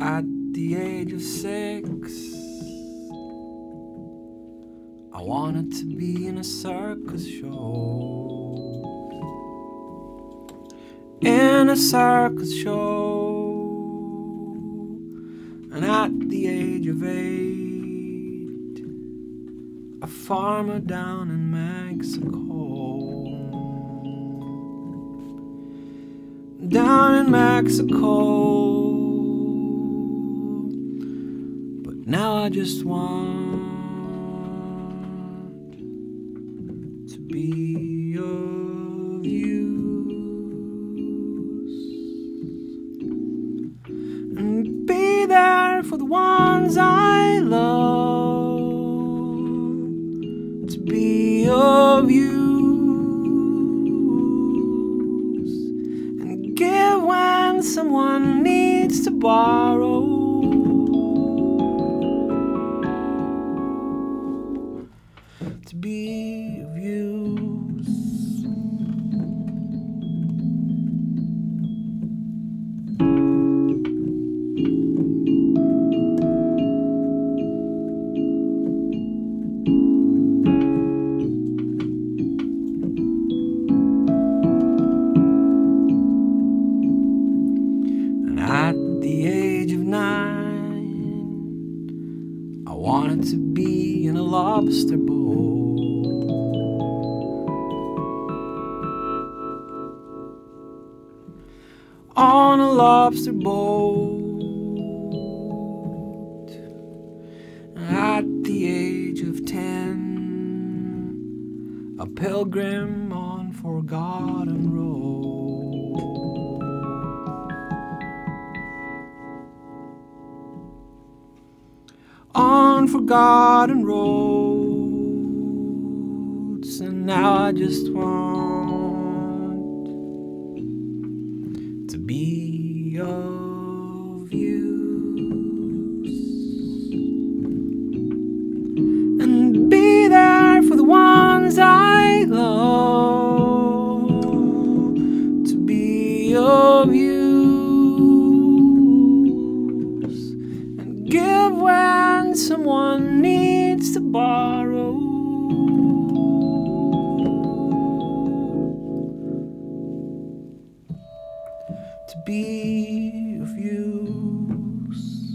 At the age of six, I wanted to be in a circus show. In a circus show. And at the age of eight, a farmer down in Mexico. Down in Mexico. Now I just want to be of use and be there for the ones I love. To be of use and give when someone needs to borrow. The age of nine, I wanted to be in a lobster bowl. On a lobster boat. At the age of ten, a pilgrim on forgotten road. On forgotten roads, and now I just want to be of someone needs to borrow. To be of use.